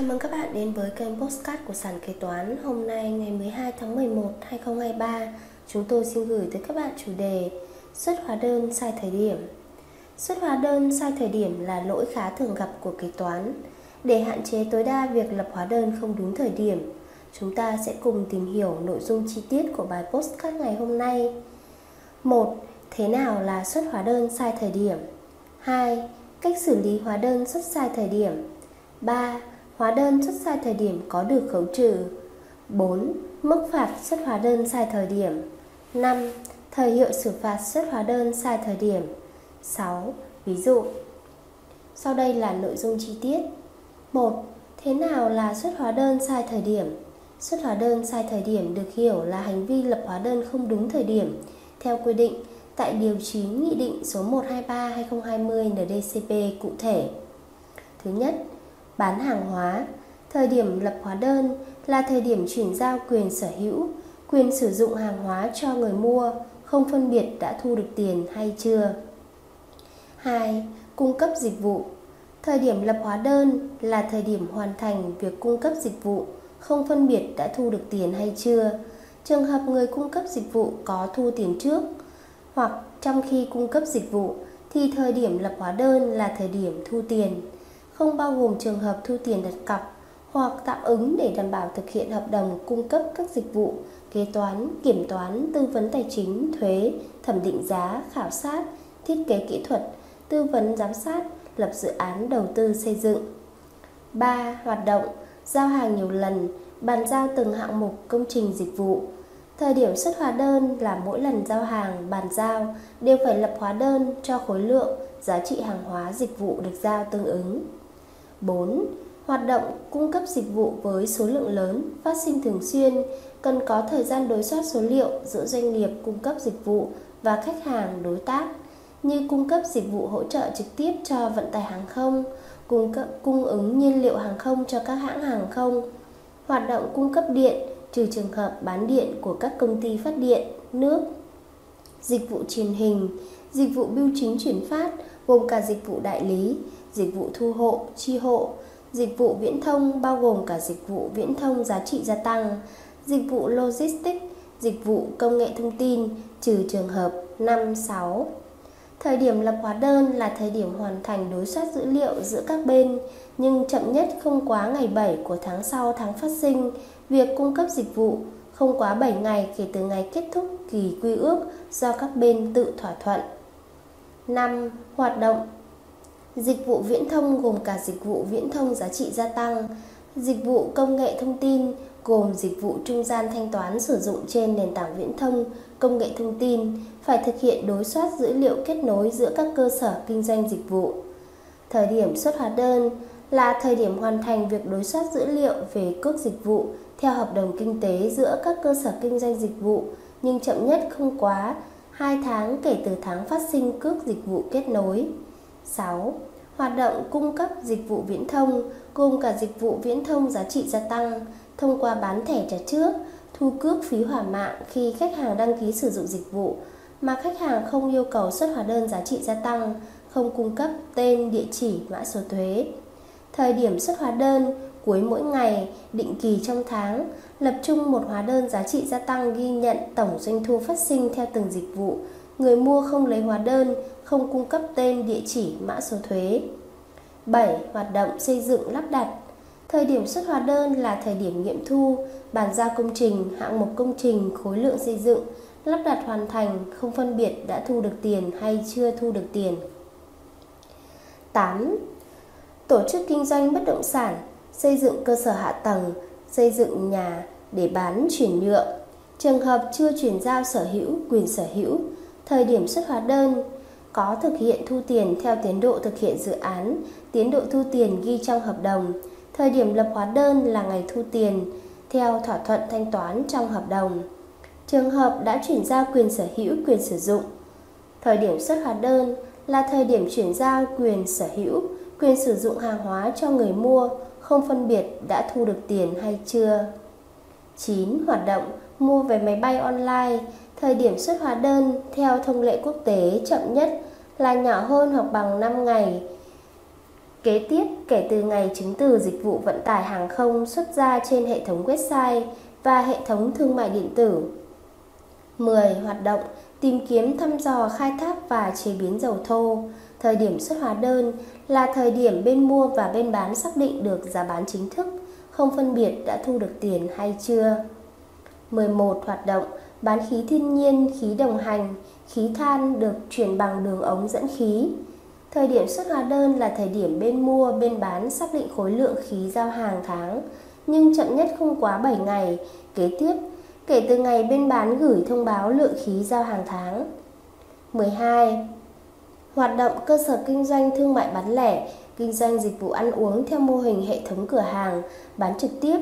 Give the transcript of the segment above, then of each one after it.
Chào mừng các bạn đến với kênh Postcard của Sản Kế Toán Hôm nay ngày 12 tháng 11, 2023 Chúng tôi xin gửi tới các bạn chủ đề Xuất hóa đơn sai thời điểm Xuất hóa đơn sai thời điểm là lỗi khá thường gặp của kế toán Để hạn chế tối đa việc lập hóa đơn không đúng thời điểm Chúng ta sẽ cùng tìm hiểu nội dung chi tiết của bài Postcard ngày hôm nay 1. Thế nào là xuất hóa đơn sai thời điểm? 2. Cách xử lý hóa đơn xuất sai thời điểm 3. Hóa đơn xuất sai thời điểm có được khấu trừ 4. Mức phạt xuất hóa đơn sai thời điểm 5. Thời hiệu xử phạt xuất hóa đơn sai thời điểm 6. Ví dụ Sau đây là nội dung chi tiết 1. Thế nào là xuất hóa đơn sai thời điểm? Xuất hóa đơn sai thời điểm được hiểu là hành vi lập hóa đơn không đúng thời điểm theo quy định tại Điều 9 Nghị định số 123-2020 NDCP cụ thể. Thứ nhất, bán hàng hóa. Thời điểm lập hóa đơn là thời điểm chuyển giao quyền sở hữu, quyền sử dụng hàng hóa cho người mua, không phân biệt đã thu được tiền hay chưa. 2. Cung cấp dịch vụ. Thời điểm lập hóa đơn là thời điểm hoàn thành việc cung cấp dịch vụ, không phân biệt đã thu được tiền hay chưa. Trường hợp người cung cấp dịch vụ có thu tiền trước hoặc trong khi cung cấp dịch vụ thì thời điểm lập hóa đơn là thời điểm thu tiền không bao gồm trường hợp thu tiền đặt cọc hoặc tạm ứng để đảm bảo thực hiện hợp đồng cung cấp các dịch vụ kế toán, kiểm toán, tư vấn tài chính, thuế, thẩm định giá, khảo sát, thiết kế kỹ thuật, tư vấn giám sát, lập dự án đầu tư xây dựng. 3. Hoạt động giao hàng nhiều lần, bàn giao từng hạng mục công trình dịch vụ. Thời điểm xuất hóa đơn là mỗi lần giao hàng, bàn giao đều phải lập hóa đơn cho khối lượng, giá trị hàng hóa dịch vụ được giao tương ứng. 4. Hoạt động cung cấp dịch vụ với số lượng lớn, phát sinh thường xuyên, cần có thời gian đối soát số liệu giữa doanh nghiệp cung cấp dịch vụ và khách hàng đối tác như cung cấp dịch vụ hỗ trợ trực tiếp cho vận tải hàng không, cung cấp cung ứng nhiên liệu hàng không cho các hãng hàng không, hoạt động cung cấp điện trừ trường hợp bán điện của các công ty phát điện, nước, dịch vụ truyền hình, dịch vụ bưu chính chuyển phát gồm cả dịch vụ đại lý, dịch vụ thu hộ, chi hộ, dịch vụ viễn thông bao gồm cả dịch vụ viễn thông giá trị gia tăng, dịch vụ logistics, dịch vụ công nghệ thông tin trừ trường hợp 5, 6. Thời điểm lập hóa đơn là thời điểm hoàn thành đối soát dữ liệu giữa các bên, nhưng chậm nhất không quá ngày 7 của tháng sau tháng phát sinh việc cung cấp dịch vụ, không quá 7 ngày kể từ ngày kết thúc kỳ quy ước do các bên tự thỏa thuận. 5. Hoạt động Dịch vụ viễn thông gồm cả dịch vụ viễn thông giá trị gia tăng, dịch vụ công nghệ thông tin gồm dịch vụ trung gian thanh toán sử dụng trên nền tảng viễn thông, công nghệ thông tin phải thực hiện đối soát dữ liệu kết nối giữa các cơ sở kinh doanh dịch vụ. Thời điểm xuất hóa đơn là thời điểm hoàn thành việc đối soát dữ liệu về cước dịch vụ theo hợp đồng kinh tế giữa các cơ sở kinh doanh dịch vụ nhưng chậm nhất không quá 2 tháng kể từ tháng phát sinh cước dịch vụ kết nối. 6. Hoạt động cung cấp dịch vụ viễn thông gồm cả dịch vụ viễn thông giá trị gia tăng thông qua bán thẻ trả trước, thu cước phí hỏa mạng khi khách hàng đăng ký sử dụng dịch vụ mà khách hàng không yêu cầu xuất hóa đơn giá trị gia tăng, không cung cấp tên, địa chỉ, mã số thuế. Thời điểm xuất hóa đơn cuối mỗi ngày, định kỳ trong tháng, lập chung một hóa đơn giá trị gia tăng ghi nhận tổng doanh thu phát sinh theo từng dịch vụ. Người mua không lấy hóa đơn, không cung cấp tên, địa chỉ, mã số thuế. 7. Hoạt động xây dựng lắp đặt Thời điểm xuất hóa đơn là thời điểm nghiệm thu, bàn giao công trình, hạng mục công trình, khối lượng xây dựng, lắp đặt hoàn thành, không phân biệt đã thu được tiền hay chưa thu được tiền. 8. Tổ chức kinh doanh bất động sản, xây dựng cơ sở hạ tầng, xây dựng nhà để bán chuyển nhượng. Trường hợp chưa chuyển giao sở hữu, quyền sở hữu, thời điểm xuất hóa đơn, có thực hiện thu tiền theo tiến độ thực hiện dự án, tiến độ thu tiền ghi trong hợp đồng, thời điểm lập hóa đơn là ngày thu tiền theo thỏa thuận thanh toán trong hợp đồng. Trường hợp đã chuyển giao quyền sở hữu, quyền sử dụng. Thời điểm xuất hóa đơn là thời điểm chuyển giao quyền sở hữu, quyền sử dụng hàng hóa cho người mua, không phân biệt đã thu được tiền hay chưa. 9. Hoạt động mua vé máy bay online, thời điểm xuất hóa đơn theo thông lệ quốc tế chậm nhất là nhỏ hơn hoặc bằng 5 ngày Kế tiếp, kể từ ngày chứng từ dịch vụ vận tải hàng không xuất ra trên hệ thống website và hệ thống thương mại điện tử. 10. Hoạt động tìm kiếm thăm dò khai thác và chế biến dầu thô. Thời điểm xuất hóa đơn là thời điểm bên mua và bên bán xác định được giá bán chính thức, không phân biệt đã thu được tiền hay chưa. 11. Hoạt động bán khí thiên nhiên, khí đồng hành, khí than được chuyển bằng đường ống dẫn khí. Thời điểm xuất hóa đơn là thời điểm bên mua, bên bán xác định khối lượng khí giao hàng tháng, nhưng chậm nhất không quá 7 ngày. Kế tiếp, kể từ ngày bên bán gửi thông báo lượng khí giao hàng tháng. 12. Hoạt động cơ sở kinh doanh thương mại bán lẻ, kinh doanh dịch vụ ăn uống theo mô hình hệ thống cửa hàng, bán trực tiếp,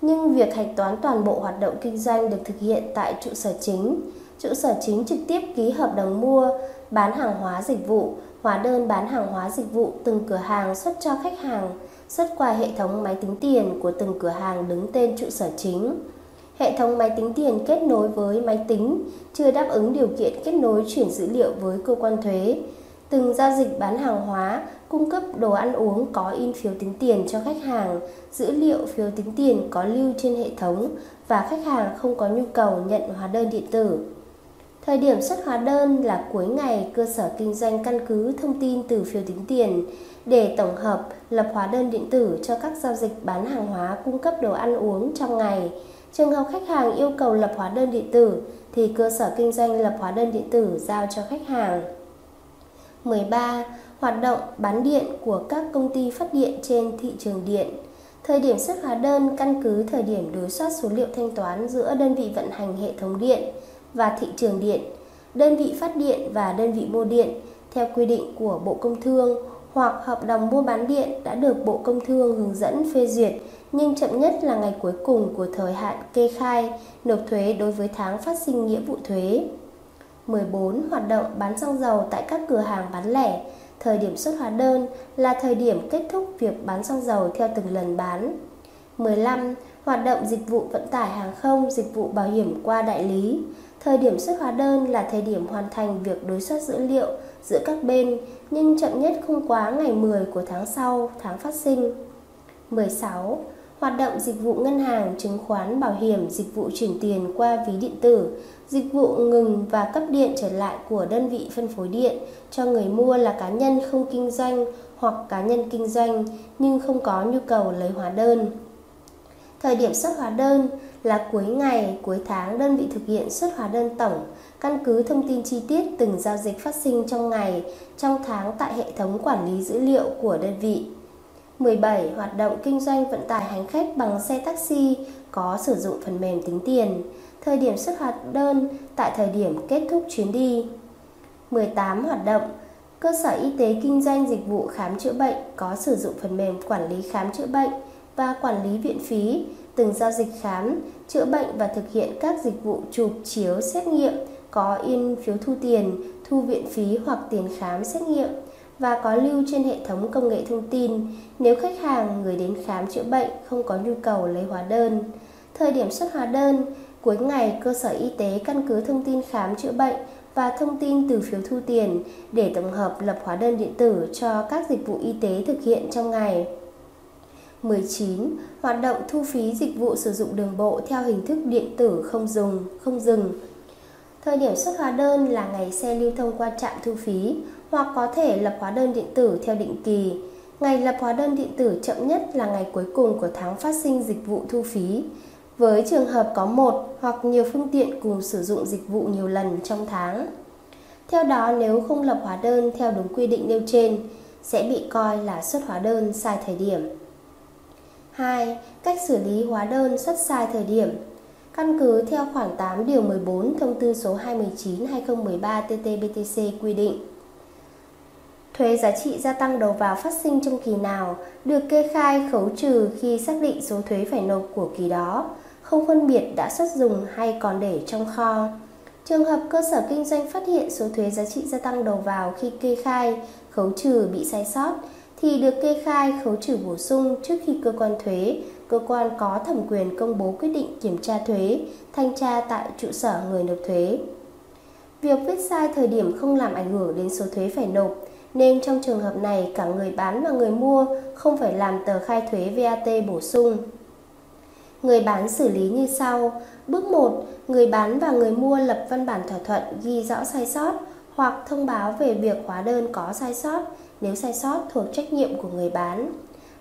nhưng việc hạch toán toàn bộ hoạt động kinh doanh được thực hiện tại trụ sở chính. Trụ sở chính trực tiếp ký hợp đồng mua, bán hàng hóa dịch vụ, hóa đơn bán hàng hóa dịch vụ từng cửa hàng xuất cho khách hàng, xuất qua hệ thống máy tính tiền của từng cửa hàng đứng tên trụ sở chính. Hệ thống máy tính tiền kết nối với máy tính chưa đáp ứng điều kiện kết nối chuyển dữ liệu với cơ quan thuế. Từng giao dịch bán hàng hóa, cung cấp đồ ăn uống có in phiếu tính tiền cho khách hàng, dữ liệu phiếu tính tiền có lưu trên hệ thống và khách hàng không có nhu cầu nhận hóa đơn điện tử. Thời điểm xuất hóa đơn là cuối ngày cơ sở kinh doanh căn cứ thông tin từ phiếu tính tiền để tổng hợp lập hóa đơn điện tử cho các giao dịch bán hàng hóa cung cấp đồ ăn uống trong ngày. Trường hợp khách hàng yêu cầu lập hóa đơn điện tử thì cơ sở kinh doanh lập hóa đơn điện tử giao cho khách hàng. 13. Hoạt động bán điện của các công ty phát điện trên thị trường điện. Thời điểm xuất hóa đơn căn cứ thời điểm đối soát số liệu thanh toán giữa đơn vị vận hành hệ thống điện và thị trường điện, đơn vị phát điện và đơn vị mua điện theo quy định của Bộ Công Thương hoặc hợp đồng mua bán điện đã được Bộ Công Thương hướng dẫn phê duyệt nhưng chậm nhất là ngày cuối cùng của thời hạn kê khai nộp thuế đối với tháng phát sinh nghĩa vụ thuế. 14. Hoạt động bán xăng dầu tại các cửa hàng bán lẻ. Thời điểm xuất hóa đơn là thời điểm kết thúc việc bán xăng dầu theo từng lần bán. 15. Hoạt động dịch vụ vận tải hàng không, dịch vụ bảo hiểm qua đại lý. Thời điểm xuất hóa đơn là thời điểm hoàn thành việc đối soát dữ liệu giữa các bên, nhưng chậm nhất không quá ngày 10 của tháng sau, tháng phát sinh. 16. Hoạt động dịch vụ ngân hàng, chứng khoán, bảo hiểm, dịch vụ chuyển tiền qua ví điện tử, dịch vụ ngừng và cấp điện trở lại của đơn vị phân phối điện cho người mua là cá nhân không kinh doanh hoặc cá nhân kinh doanh nhưng không có nhu cầu lấy hóa đơn. Thời điểm xuất hóa đơn là cuối ngày, cuối tháng đơn vị thực hiện xuất hóa đơn tổng, căn cứ thông tin chi tiết từng giao dịch phát sinh trong ngày, trong tháng tại hệ thống quản lý dữ liệu của đơn vị. 17. Hoạt động kinh doanh vận tải hành khách bằng xe taxi có sử dụng phần mềm tính tiền. Thời điểm xuất hóa đơn tại thời điểm kết thúc chuyến đi. 18. Hoạt động cơ sở y tế kinh doanh dịch vụ khám chữa bệnh có sử dụng phần mềm quản lý khám chữa bệnh và quản lý viện phí, từng giao dịch khám, chữa bệnh và thực hiện các dịch vụ chụp chiếu xét nghiệm có in phiếu thu tiền, thu viện phí hoặc tiền khám xét nghiệm và có lưu trên hệ thống công nghệ thông tin nếu khách hàng người đến khám chữa bệnh không có nhu cầu lấy hóa đơn. Thời điểm xuất hóa đơn, cuối ngày cơ sở y tế căn cứ thông tin khám chữa bệnh và thông tin từ phiếu thu tiền để tổng hợp lập hóa đơn điện tử cho các dịch vụ y tế thực hiện trong ngày. 19. Hoạt động thu phí dịch vụ sử dụng đường bộ theo hình thức điện tử không dùng, không dừng. Thời điểm xuất hóa đơn là ngày xe lưu thông qua trạm thu phí hoặc có thể lập hóa đơn điện tử theo định kỳ. Ngày lập hóa đơn điện tử chậm nhất là ngày cuối cùng của tháng phát sinh dịch vụ thu phí. Với trường hợp có một hoặc nhiều phương tiện cùng sử dụng dịch vụ nhiều lần trong tháng. Theo đó, nếu không lập hóa đơn theo đúng quy định nêu trên, sẽ bị coi là xuất hóa đơn sai thời điểm. 2. Cách xử lý hóa đơn xuất sai thời điểm Căn cứ theo khoản 8 điều 14 thông tư số 219-2013 TT-BTC quy định Thuế giá trị gia tăng đầu vào phát sinh trong kỳ nào được kê khai khấu trừ khi xác định số thuế phải nộp của kỳ đó, không phân biệt đã xuất dùng hay còn để trong kho. Trường hợp cơ sở kinh doanh phát hiện số thuế giá trị gia tăng đầu vào khi kê khai, khấu trừ bị sai sót thì được kê khai khấu trừ bổ sung trước khi cơ quan thuế, cơ quan có thẩm quyền công bố quyết định kiểm tra thuế, thanh tra tại trụ sở người nộp thuế. Việc viết sai thời điểm không làm ảnh hưởng đến số thuế phải nộp nên trong trường hợp này cả người bán và người mua không phải làm tờ khai thuế VAT bổ sung. Người bán xử lý như sau. Bước 1, người bán và người mua lập văn bản thỏa thuận ghi rõ sai sót hoặc thông báo về việc hóa đơn có sai sót nếu sai sót thuộc trách nhiệm của người bán.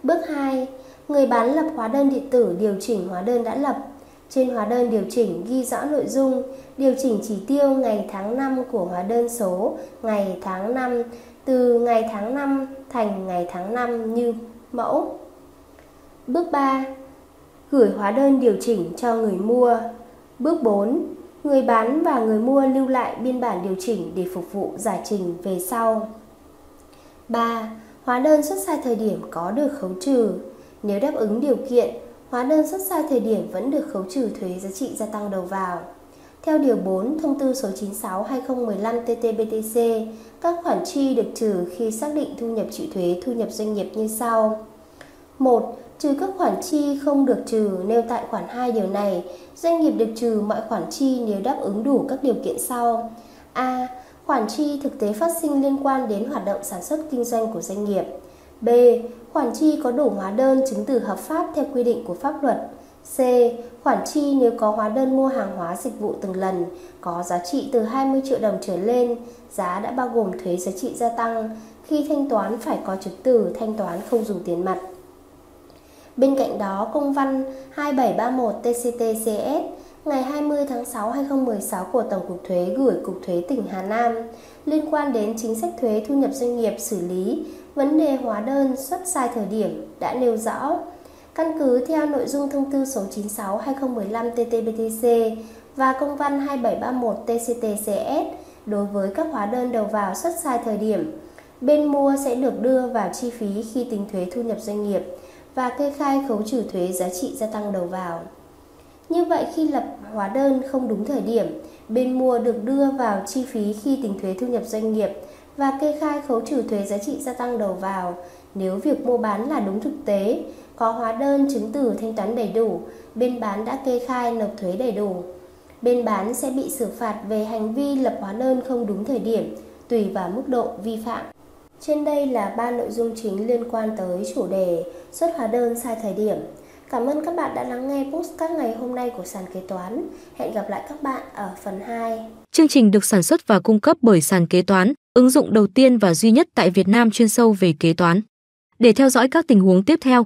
Bước 2, người bán lập hóa đơn điện tử điều chỉnh hóa đơn đã lập. Trên hóa đơn điều chỉnh ghi rõ nội dung, điều chỉnh chỉ tiêu ngày tháng năm của hóa đơn số ngày tháng năm từ ngày tháng năm thành ngày tháng năm như mẫu. Bước 3. Gửi hóa đơn điều chỉnh cho người mua. Bước 4. Người bán và người mua lưu lại biên bản điều chỉnh để phục vụ giải trình về sau. 3. Hóa đơn xuất sai thời điểm có được khấu trừ. Nếu đáp ứng điều kiện, hóa đơn xuất sai thời điểm vẫn được khấu trừ thuế giá trị gia tăng đầu vào. Theo Điều 4 Thông tư số 96-2015 TT-BTC, các khoản chi được trừ khi xác định thu nhập chịu thuế thu nhập doanh nghiệp như sau. 1. Trừ các khoản chi không được trừ nêu tại khoản 2 điều này, doanh nghiệp được trừ mọi khoản chi nếu đáp ứng đủ các điều kiện sau. A. Khoản chi thực tế phát sinh liên quan đến hoạt động sản xuất kinh doanh của doanh nghiệp. B. Khoản chi có đủ hóa đơn chứng từ hợp pháp theo quy định của pháp luật. C. Khoản chi nếu có hóa đơn mua hàng hóa dịch vụ từng lần có giá trị từ 20 triệu đồng trở lên, giá đã bao gồm thuế giá trị gia tăng, khi thanh toán phải có chứng từ thanh toán không dùng tiền mặt. Bên cạnh đó, công văn 2731 TCTCS ngày 20 tháng 6 2016 của Tổng cục Thuế gửi Cục Thuế tỉnh Hà Nam liên quan đến chính sách thuế thu nhập doanh nghiệp xử lý vấn đề hóa đơn xuất sai thời điểm đã nêu rõ căn cứ theo nội dung thông tư số 96 2015 TT-BTC và công văn 2731 TCT-CS đối với các hóa đơn đầu vào xuất sai thời điểm bên mua sẽ được đưa vào chi phí khi tính thuế thu nhập doanh nghiệp và kê khai khấu trừ thuế giá trị gia tăng đầu vào. Như vậy khi lập hóa đơn không đúng thời điểm, bên mua được đưa vào chi phí khi tính thuế thu nhập doanh nghiệp và kê khai khấu trừ thuế giá trị gia tăng đầu vào nếu việc mua bán là đúng thực tế, có hóa đơn chứng từ thanh toán đầy đủ, bên bán đã kê khai nộp thuế đầy đủ. Bên bán sẽ bị xử phạt về hành vi lập hóa đơn không đúng thời điểm, tùy vào mức độ vi phạm. Trên đây là ba nội dung chính liên quan tới chủ đề xuất hóa đơn sai thời điểm. Cảm ơn các bạn đã lắng nghe postcard ngày hôm nay của sàn kế toán. Hẹn gặp lại các bạn ở phần 2. Chương trình được sản xuất và cung cấp bởi sàn kế toán, ứng dụng đầu tiên và duy nhất tại Việt Nam chuyên sâu về kế toán. Để theo dõi các tình huống tiếp theo,